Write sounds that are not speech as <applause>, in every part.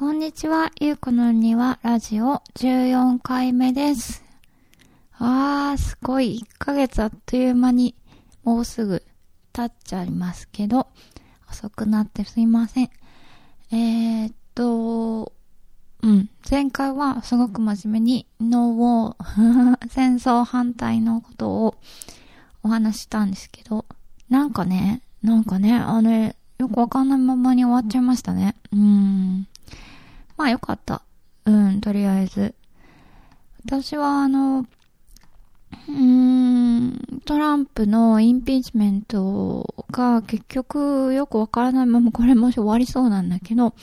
こんにちは、ゆうこの庭ラジオ14回目です。あー、すごい。1ヶ月あっという間にもうすぐ経っちゃいますけど、遅くなってすいません。えー、っと、うん。前回はすごく真面目にノーウォー、<laughs> 戦争反対のことをお話したんですけど、なんかね、なんかね、あれ、よくわかんないままに終わっちゃいましたね。うん。まあよかった。うん、とりあえず。私はあの、うーん、トランプのインピーチメントが結局よくわからないままこれもし終わりそうなんだけど、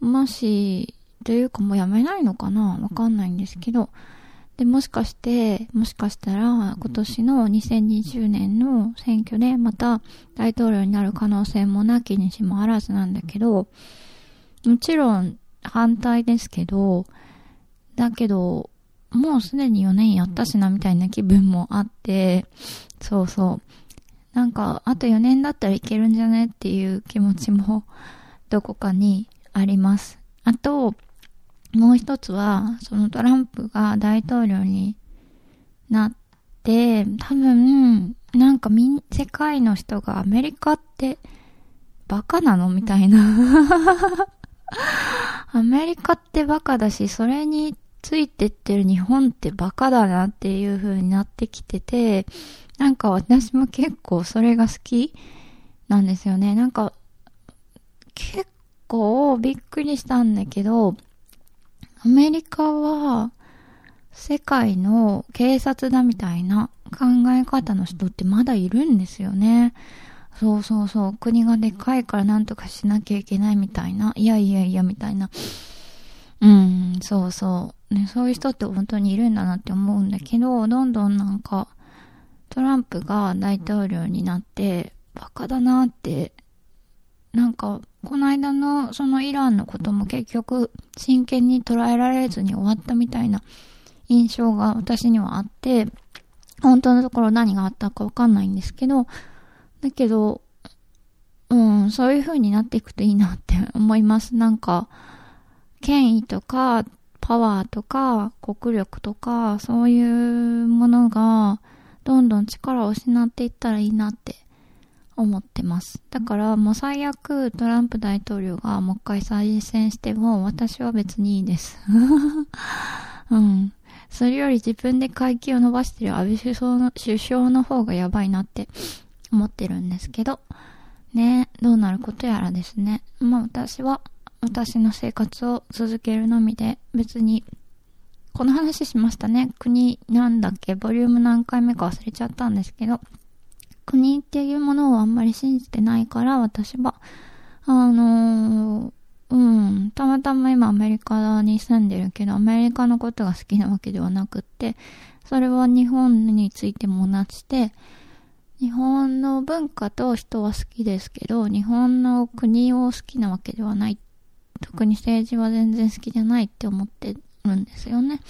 もし、というかもうやめないのかな？わかんないんですけど、で、もしかして、もしかしたら今年の2020年の選挙でまた大統領になる可能性もなきにしもあらずなんだけど、もちろん反対ですけど、だけど、もうすでに4年やったしなみたいな気分もあって、そうそう。なんか、あと4年だったらいけるんじゃねっていう気持ちもどこかにあります。あと、もう一つは、そのトランプが大統領になって、多分、なんかみん、世界の人がアメリカってバカなのみたいな。アメリカってバカだし、それについてってる日本ってバカだなっていう風になってきてて、なんか私も結構それが好きなんですよね。なんか、結構びっくりしたんだけど、アメリカは世界の警察だみたいな考え方の人ってまだいるんですよね。そうそうそう。国がでかいからなんとかしなきゃいけないみたいな。いやいやいやみたいな。うん、そうそう。ね、そういう人って本当にいるんだなって思うんだけど、どんどんなんか、トランプが大統領になって、バカだなって、なんか、この間のそのイランのことも結局真剣に捉えられずに終わったみたいな印象が私にはあって、本当のところ何があったかわかんないんですけど、だけど、うん、そういう風になっていくといいなって思います。なんか、権威とか、パワーとか、国力とか、そういうものが、どんどん力を失っていったらいいなって思ってます。だからもう最悪トランプ大統領がもう一回再選しても私は別にいいです。<laughs> うん。それより自分で階級を伸ばしてる安倍首相の首相の方がやばいなって思ってるんですけど、ね、どうなることやらですね。まあ私は私の生活を続けるのみで別にこの話しましたね。国なんだっけ？ボリューム何回目か忘れちゃったんですけど、国っていうものをあんまり信じてないから、私は、あのー、うん、たまたま今アメリカに住んでるけど、アメリカのことが好きなわけではなくって、それは日本についても同じで、日本の文化と人は好きですけど、日本の国を好きなわけではない。特に政治は全然好きじゃないって思ってるんですよね。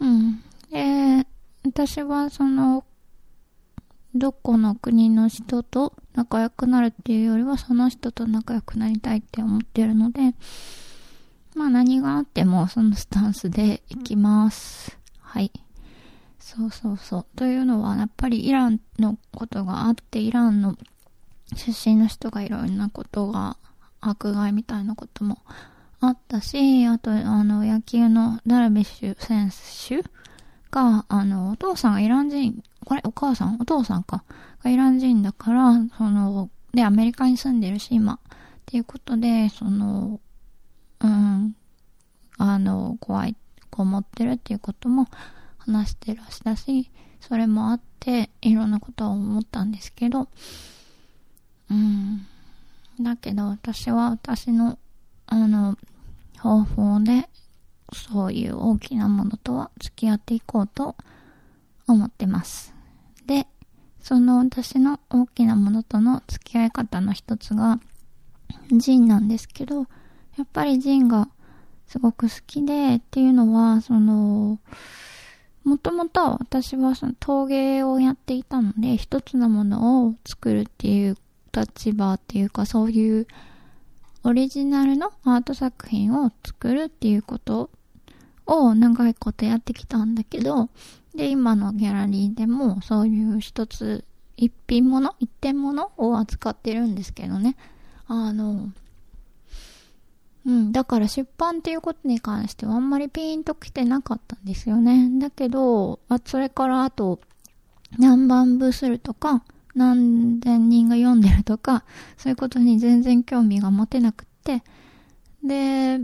うん。で、私はその、どこの国の人と仲良くなるっていうよりはその人と仲良くなりたいって思ってるので、まあ何があってもそのスタンスでいきます。はい。そうそうそう。というのはやっぱりイランのことがあって、イランの出身の人がいろんなことが迫害みたいなこともあったし、あとあの野球のダルビッシュ選手が、あの、お父さんがイラン人、これお母さんお父さんか。がイラン人だから、その、で、アメリカに住んでるし、今。っていうことで、その、うん、あの、怖い、こう思ってるっていうことも話してらしたし、それもあって、いろんなことを思ったんですけど、うん。だけど、私は私の、あの、方法で、そういう大きなものとは付き合っていこうと思ってます。で、その私の大きなものとの付き合い方の一つが、ジンなんですけど、やっぱりジンがすごく好きでっていうのは、その、もともと私はその陶芸をやっていたので、一つのものを作るっていう立場っていうか、そういうオリジナルのアート作品を作るっていうことを長いことやってきたんだけど、で、今のギャラリーでもそういう一つ、一品物一点物を扱ってるんですけどね。あの、うん、だから出版っていうことに関してはあんまりピーンと来てなかったんですよね。だけど、あそれからあと、何万部するとか、何千人が読んでるとか、そういうことに全然興味が持てなくって、で、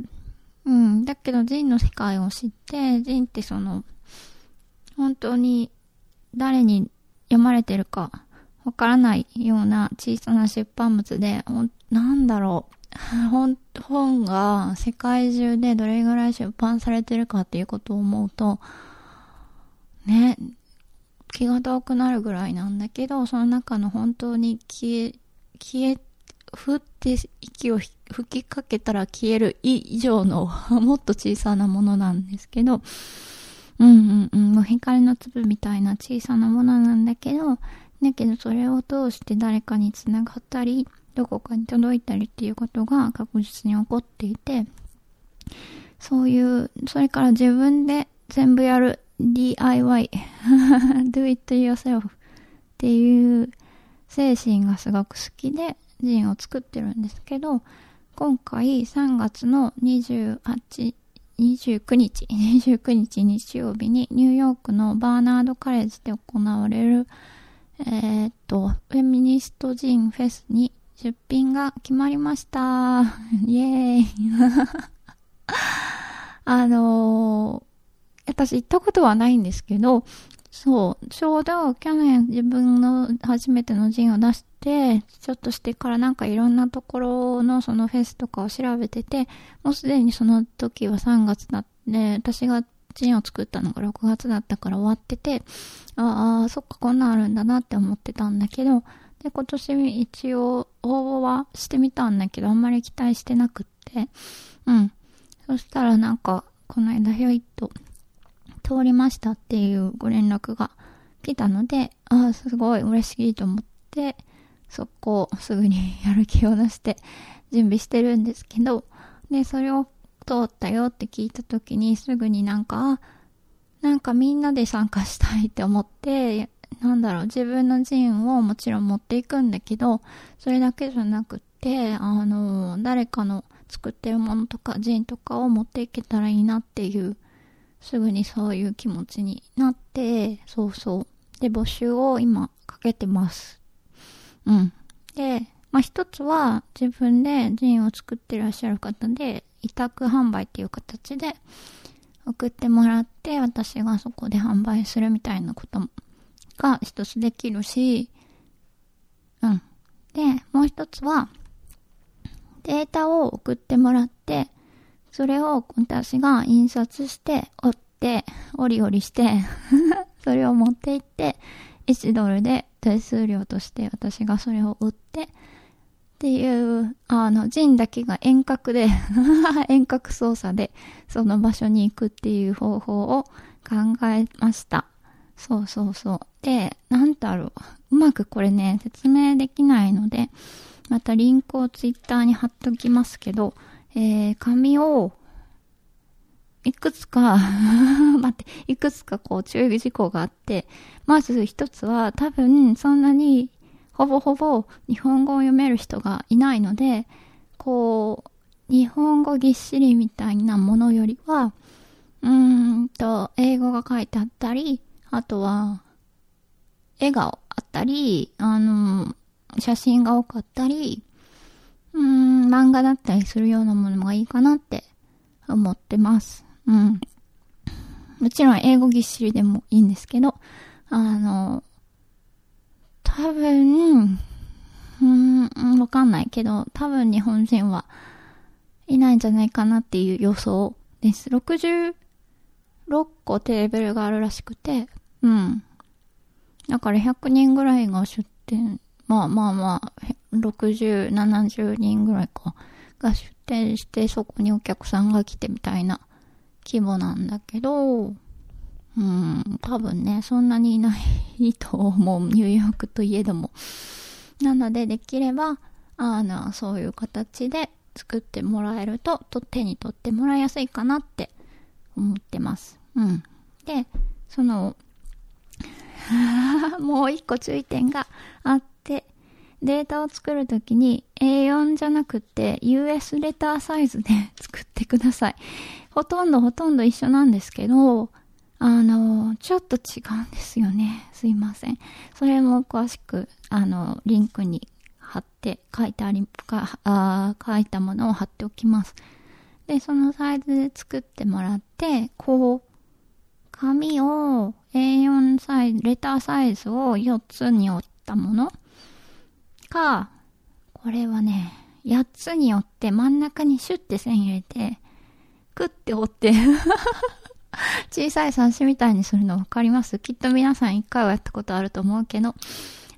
うん、だけどジンの世界を知って、ジンってその、本当に誰に読まれてるかわからないような小さな出版物で、なんだろう、本、本が世界中でどれぐらい出版されてるかっていうことを思うと、ね、気が遠くなるぐらいなんだけど、その中の本当に消え、消え、ふって息を吹きかけたら消える以上の <laughs> もっと小さなものなんですけど、うんうんうん、光の粒みたいな小さなものなんだけど、だけどそれを通して誰かに繋がったり、どこかに届いたりっていうことが確実に起こっていて、そういう、それから自分で全部やる DIY do it yourself っていう精神がすごく好きでジンを作ってるんですけど今回3月の28 29日、<laughs> 29日日曜日にニューヨークのバーナードカレッジで行われる、えー、っと、フェミニストジンフェスに出品が決まりました。イエーイ。<laughs> あのー、私行ったことはないんですけど、そう、ちょうど去年自分の初めてのジンを出して、ちょっとしてからなんかいろんなところのそのフェスとかを調べてて、もうすでにその時は3月だって、私がジンを作ったのが6月だったから終わってて、ああ、そっかこんなんあるんだなって思ってたんだけど、で、今年一応応募はしてみたんだけど、あんまり期待してなくって、うん。そしたらなんか、この間ひょいっと通りましたっていうご連絡が来たので、ああ、すごい嬉しいと思って、そこをすぐにやる気を出して準備してるんですけど、で、それを通ったよって聞いた時にすぐになんか、なんかみんなで参加したいって思って、なんだろう、自分のジンをもちろん持っていくんだけど、それだけじゃなくって、あの、誰かの作ってるものとかジンとかを持っていけたらいいなっていうすぐにそういう気持ちになって、そうそう。で、募集を今かけてます。うん。で、まあ、一つは自分でジンを作ってらっしゃる方で、委託販売っていう形で送ってもらって、私がそこで販売するみたいなこともが一つできるし、うん。で、もう一つは、データを送ってもらって、それを私が印刷して、折って、折り折りして <laughs> それを持って行って、1ドルで手数料として私がそれを売って、っていう、あの、ジンだけが遠隔で <laughs> 遠隔操作でその場所に行くっていう方法を考えました。そうそうそう。で、なんだろう。うまくこれね、説明できないので、またリンクをツイッターに貼っときますけど、えー、紙を、いくつか <laughs> 待って、いくつかこう注意事項があって、まず一つは多分そんなにほぼほぼ日本語を読める人がいないので、こう、日本語ぎっしりみたいなものよりは、うーんと、英語が書いてあったり、あとは、絵があったり、あの、写真が多かったり、うーん、漫画だったりするようなものがいいかなって思ってます。うん。もちろん英語ぎっしりでもいいんですけど、あの、多分、うん、わかんないけど、多分日本人はいないんじゃないかなっていう予想です。66個テーブルがあるらしくて、うん。だから100人ぐらいが出店、まあまあまあ、60、70人ぐらいか、が出店して、そこにお客さんが来てみたいな規模なんだけど、うん、多分ね、そんなにいないと思う。ニューヨークといえども。なので、できれば、あの、そういう形で、作ってもらえると、と手に取ってもらいやすいかなって思ってます。うん。で、その、<laughs> もう一個注意点があって、データを作るときに A4 じゃなくて US レターサイズで <laughs> 作ってください。ほとんどほとんど一緒なんですけど、あの、ちょっと違うんですよね。すいません。それも詳しく、あの、リンクに貼って書いてあり、かあ書いたものを貼っておきます。で、そのサイズで作ってもらって、こう、紙を A4 サイズ、レターサイズを4つに折ったものか、これはね、8つに折って真ん中にシュッて線入れて、クッて折って <laughs> 小さい冊子みたいにするの分かります？きっと皆さん一回はやったことあると思うけど、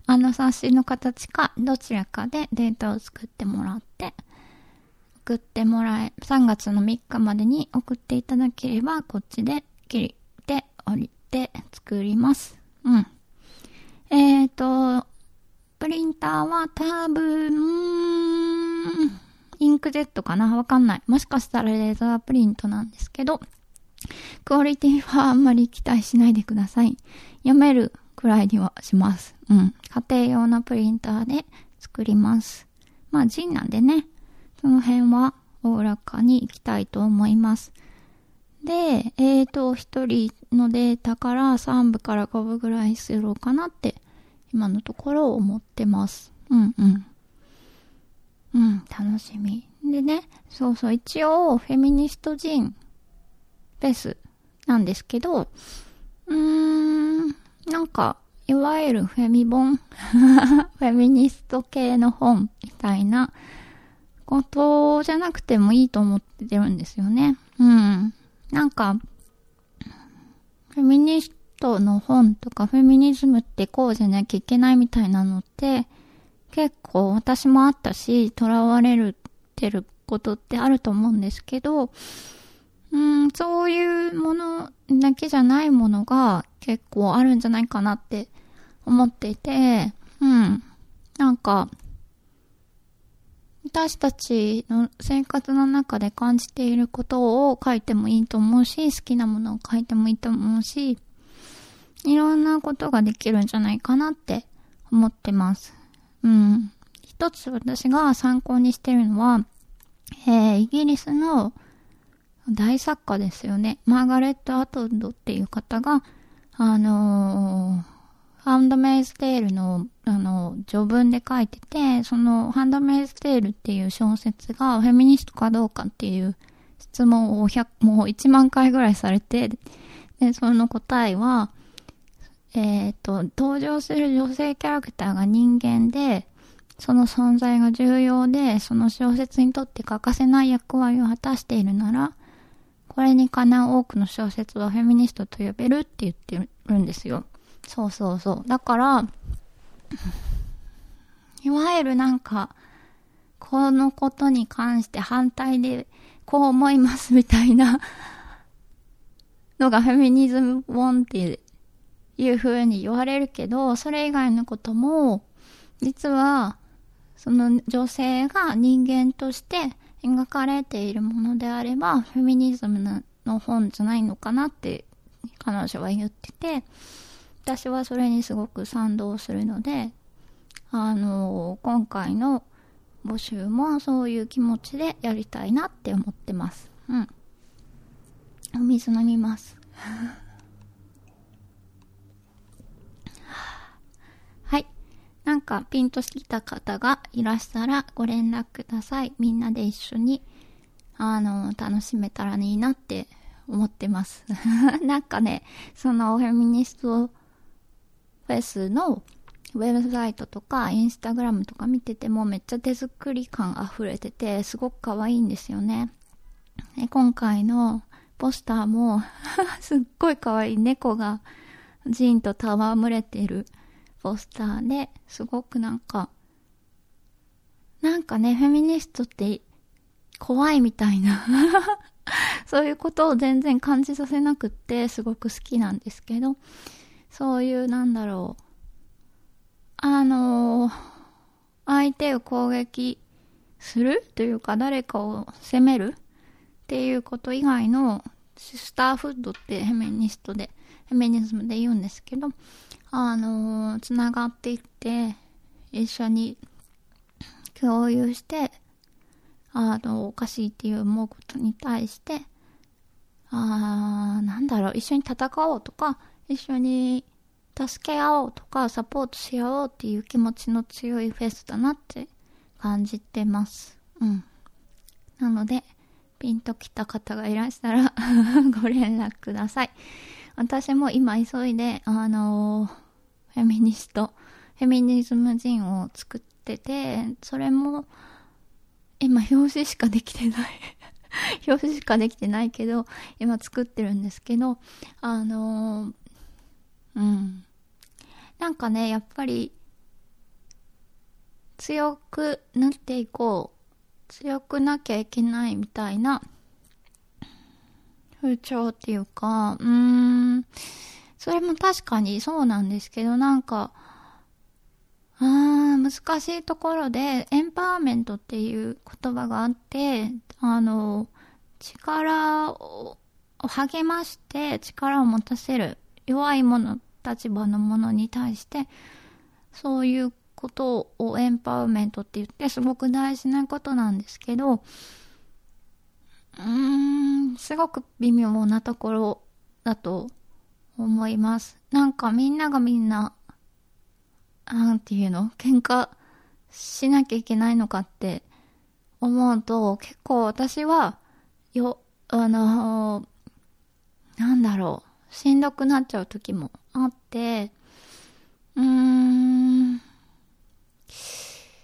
あの冊子の形か、どちらかでデータを作ってもらって、送ってもらえ、3月の3日までに送っていただければ、こっちで切りて折りて作ります。うん。えっ、ー、と、プリンターは多分、インクジェットかな？わかんない。もしかしたらレーザープリントなんですけど、クオリティはあんまり期待しないでください。読めるくらいにはします。うん。家庭用のプリンターで作ります。まあ、ジンなんでね、その辺はおおらかにいきたいと思います。で、えーと、一人のデータから3部から5部ぐらいすろうかなって今のところ思ってます。うんうん。うん、楽しみ。でね、そうそう、一応、フェミニスト人フェスなんですけど、うーん、なんか、いわゆるフェミ本 <laughs> フェミニスト系の本みたいなことじゃなくてもいいと思ってるんですよね。うん。なんか、フェミニストの本とかフェミニズムってこうじゃなきゃいけないみたいなのって結構私もあったし、囚われるてることってあると思うんですけど、うん、そういうものだけじゃないものが結構あるんじゃないかなって思っていて、うん。なんか、私たちの生活の中で感じていることを書いてもいいと思うし、好きなものを書いてもいいと思うし、いろんなことができるんじゃないかなって思ってます。うん。一つ私が参考にしてるのは、えー、イギリスの大作家ですよね。マーガレット・アトンドっていう方が、あのー、ハンドメイズテールの、あの、序文で書いてて、その、ハンドメイズテールっていう小説がフェミニストかどうかっていう質問を100、もう1万回ぐらいされて、で、その答えは、えっ、ー、と、登場する女性キャラクターが人間で、その存在が重要で、その小説にとって欠かせない役割を果たしているなら、これにかなう多くの小説はフェミニストと呼べるって言ってるんですよ。そうそうそう。だから、いわゆるなんか、このことに関して反対でこう思いますみたいなのがフェミニズム本っていう風に言われるけど、それ以外のことも、実は、その女性が人間として描かれているものであれば、フェミニズムの本じゃないのかなって彼女は言ってて、私はそれにすごく賛同するので、あの、今回の募集もそういう気持ちでやりたいなって思ってます。うん。お水飲みます。<laughs> はい。なんかピンときた方がいらしたらご連絡ください。みんなで一緒に、あの、楽しめたらいいなって思ってます。<laughs> なんかね、そのフェミニストフフェスのウェブサイトとかインスタグラムとか見ててもめっちゃ手作り感溢れててすごく可愛いんですよね。で今回のポスターも <laughs> すっごい可愛い。猫がジーンと戯れてるポスターですごくなんかなんかね、フェミニストって怖いみたいな。<laughs> そういうことを全然感じさせなくってすごく好きなんですけど、そういう、なんだろう。あのー、相手を攻撃するというか誰かを責めるっていうこと以外のシスターフッドってヘメニストで、ヘメニズムで言うんですけど、あのー、つながっていって、一緒に共有して、あの、おかしいっていう思うことに対して、あー、なんだろう、一緒に戦おうとか、一緒に助け合おうとか、サポートし合おうっていう気持ちの強いフェスだなって感じてます。うん。なので、ピンときた方がいらしたら <laughs> ご連絡ください。私も今急いで、あのー、フェミニスト、フェミニズム人を作ってて、それも、今表紙しかできてない <laughs> 表紙しかできてないけど、今作ってるんですけど、あのー、うん。なんかね、やっぱり、強くなっていこう。強くなきゃいけないみたいな風潮っていうか、うーん、それも確かにそうなんですけど、なんか、あー難しいところで、エンパワーメントっていう言葉があって、あの、力を励まして力を持たせる弱い者、立場の者に対して、そういうことをエンパワーメントって言ってすごく大事なことなんですけど、うーん、すごく微妙なところだと思います。なんかみんながみんな、なんていうの喧嘩しなきゃいけないのかって思うと、結構私は、よ、あのなんだろう、しんどくなっちゃう時もあって、うーん、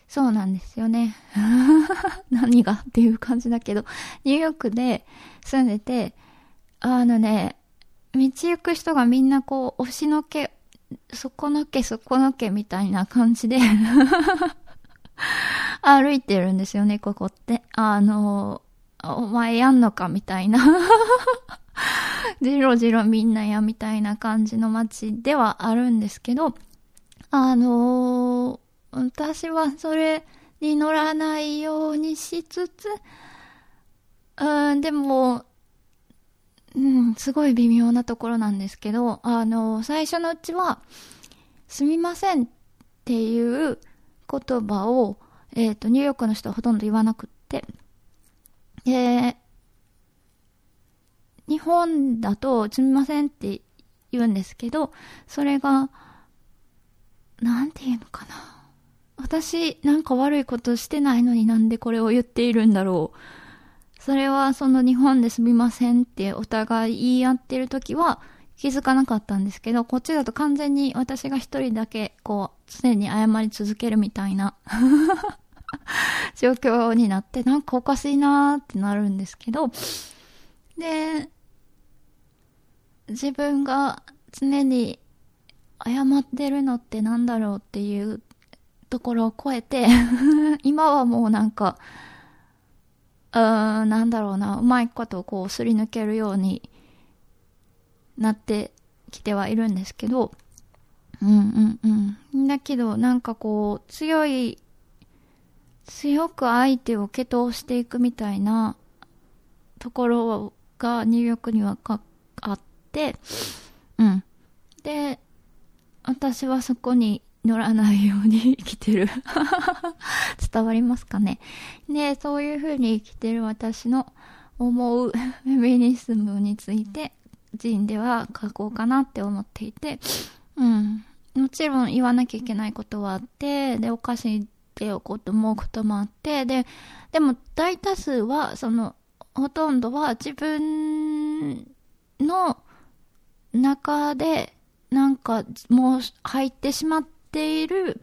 そうなんですよね。<laughs> 何がっていう感じだけど、ニューヨークで住んでて、あのね、道行く人がみんなこう、押しのけ、そこのけ、そこのけみたいな感じで <laughs> 歩いてるんですよね、ここって。あの、お前やんのかみたいな <laughs> じろじろみんなやみたいな感じの街ではあるんですけど、あのー私はそれに乗らないようにしつつ、うん、でも、うん、すごい微妙なところなんですけど、あの、最初のうちは、すみませんっていう言葉を、えっ、ー、と、ニューヨークの人はほとんど言わなくって、で、日本だと、すみませんって言うんですけど、それが、なんて言うのかな。私なんか悪いことしてないのになんでこれを言っているんだろう。それはその日本ですみませんってお互い言い合ってる時は気づかなかったんですけど、こっちだと完全に私が一人だけこう常に謝り続けるみたいな <laughs> 状況になってなんかおかしいなーってなるんですけど、で、自分が常に謝ってるのってなんだろうっていうところを超えて <laughs> 今はもうなんか、うーん、なんだろうな、うまいことをこうすり抜けるようになってきてはいるんですけど、うんうんうん。だけど、なんかこう、強い、強く相手を蹴通していくみたいなところがニューヨークにはあって、うん。で、私はそこに乗らないように <laughs> 生きてる <laughs> 伝わりますかね？で、そういう風に生きてる私の思う <laughs> フェミニズムについて、人では書こうかなって思っていて、うん。もちろん言わなきゃいけないことはあって、で、おかしいって思うこともあって、で、でも大多数は、その、ほとんどは自分の中で、なんかもう入ってしまって、いる、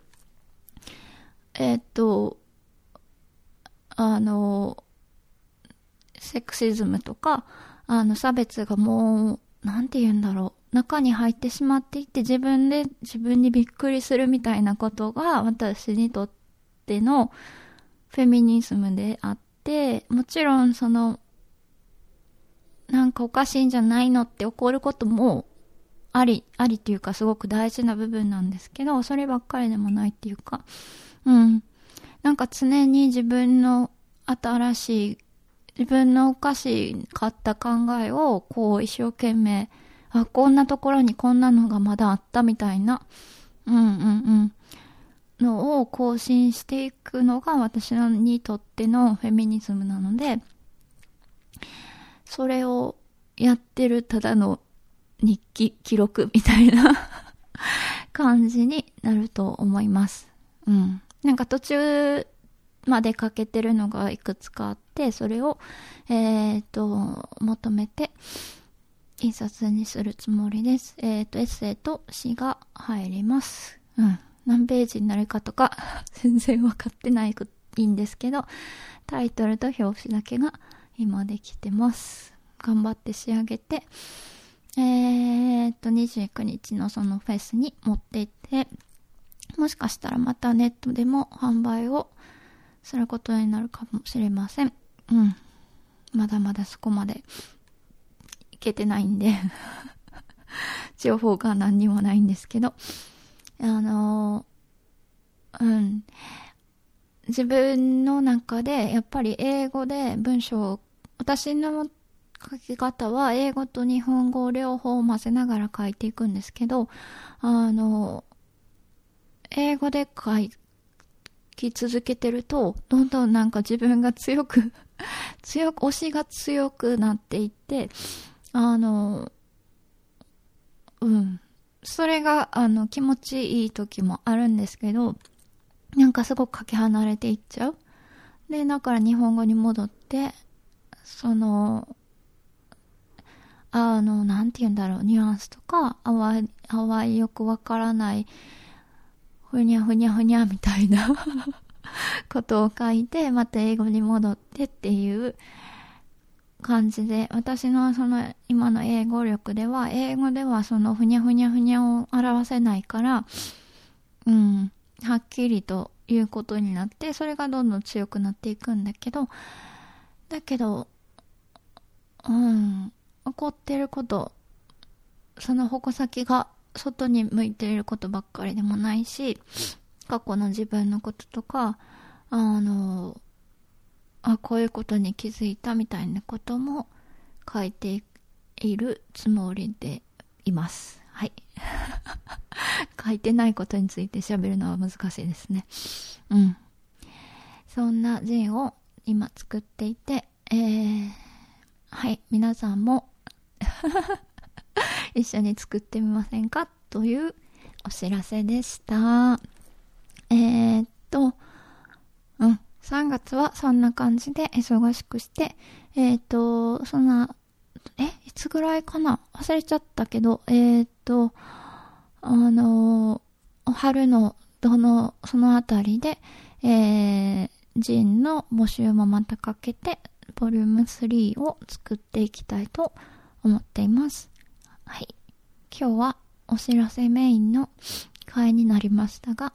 えっ、と、あの、セクシズムとか、あの、差別がもう、なんて言うんだろう。中に入ってしまっていて、自分で自分にびっくりするみたいなことが、私にとってのフェミニズムであって、もちろんその、なんかおかしいんじゃないのって怒ることもあり、ありっていうかすごく大事な部分なんですけど、そればっかりでもないっていうか、うん。なんか常に自分の新しい、自分のおかしかった考えを、こう一生懸命、あ、こんなところにこんなのがまだあったみたいな、うんうんうん。のを更新していくのが私にとってのフェミニズムなので、それをやってるただの日記、記録みたいな <laughs> 感じになると思います。うん。なんか途中まで書けてるのがいくつかあって、それを、えっ、ー、と、求めて、印刷にするつもりです。えっ、と、エッセイと詩が入ります。うん。何ページになるかとか <laughs> 全然分かってないいいんですけど、タイトルと表紙だけが今できてます。頑張って仕上げて、えー、っと、29日のそのフェスに持って行って、もしかしたらまたネットでも販売をすることになるかもしれません。うん。まだまだそこまでいけてないんで <laughs> 情報が何にもないんですけど、あの、うん。自分の中で、やっぱり英語で文章を、私の書き方は英語と日本語両方混ぜながら書いていくんですけど、あの、英語で書き続けてると、どんどんなんか自分が強く <laughs> 強く、推しが強くなっていって、あの、うん。それが、あの、気持ちいい時もあるんですけど、なんかすごくかけ離れていっちゃう。で、だから日本語に戻って、その、あの、なんて言うんだろう、ニュアンスとか、淡い、淡いよくわからない、ふにゃふにゃふにゃみたいな <laughs> ことを書いて、また英語に戻ってっていう、感じで、私のその今の英語力では、英語ではそのふにゃふにゃふにゃを表せないから、うん、はっきりと言うことになって、それがどんどん強くなっていくんだけど、だけど、うん、起こってること、その矛先が外に向いていることばっかりでもないし、過去の自分のこととか、あの、あこういうことに気づいたみたいなことも書いているつもりでいます。はい。<laughs> 書いてないことについて喋るのは難しいですね。うん。そんなジンを今作っていて、えー、はい、皆さんも <laughs> 一緒に作ってみませんか？というお知らせでした。えー、っと、うん。3月はそんな感じで忙しくして、えっ、と、そんな、え、いつぐらいかな？忘れちゃったけど、えっ、と、あの、春のどの、そのあたりで、えー、ジンの募集もまたかけて、ボリューム3を作っていきたいと思っています。はい。今日はお知らせメインの回になりましたが、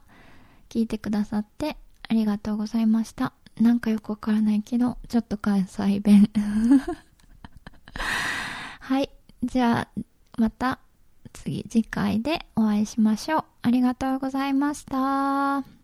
聞いてくださってありがとうございました。なんかよくわからないけど、ちょっと関西弁。<laughs> はい。じゃあ、また次、次回でお会いしましょう。ありがとうございました。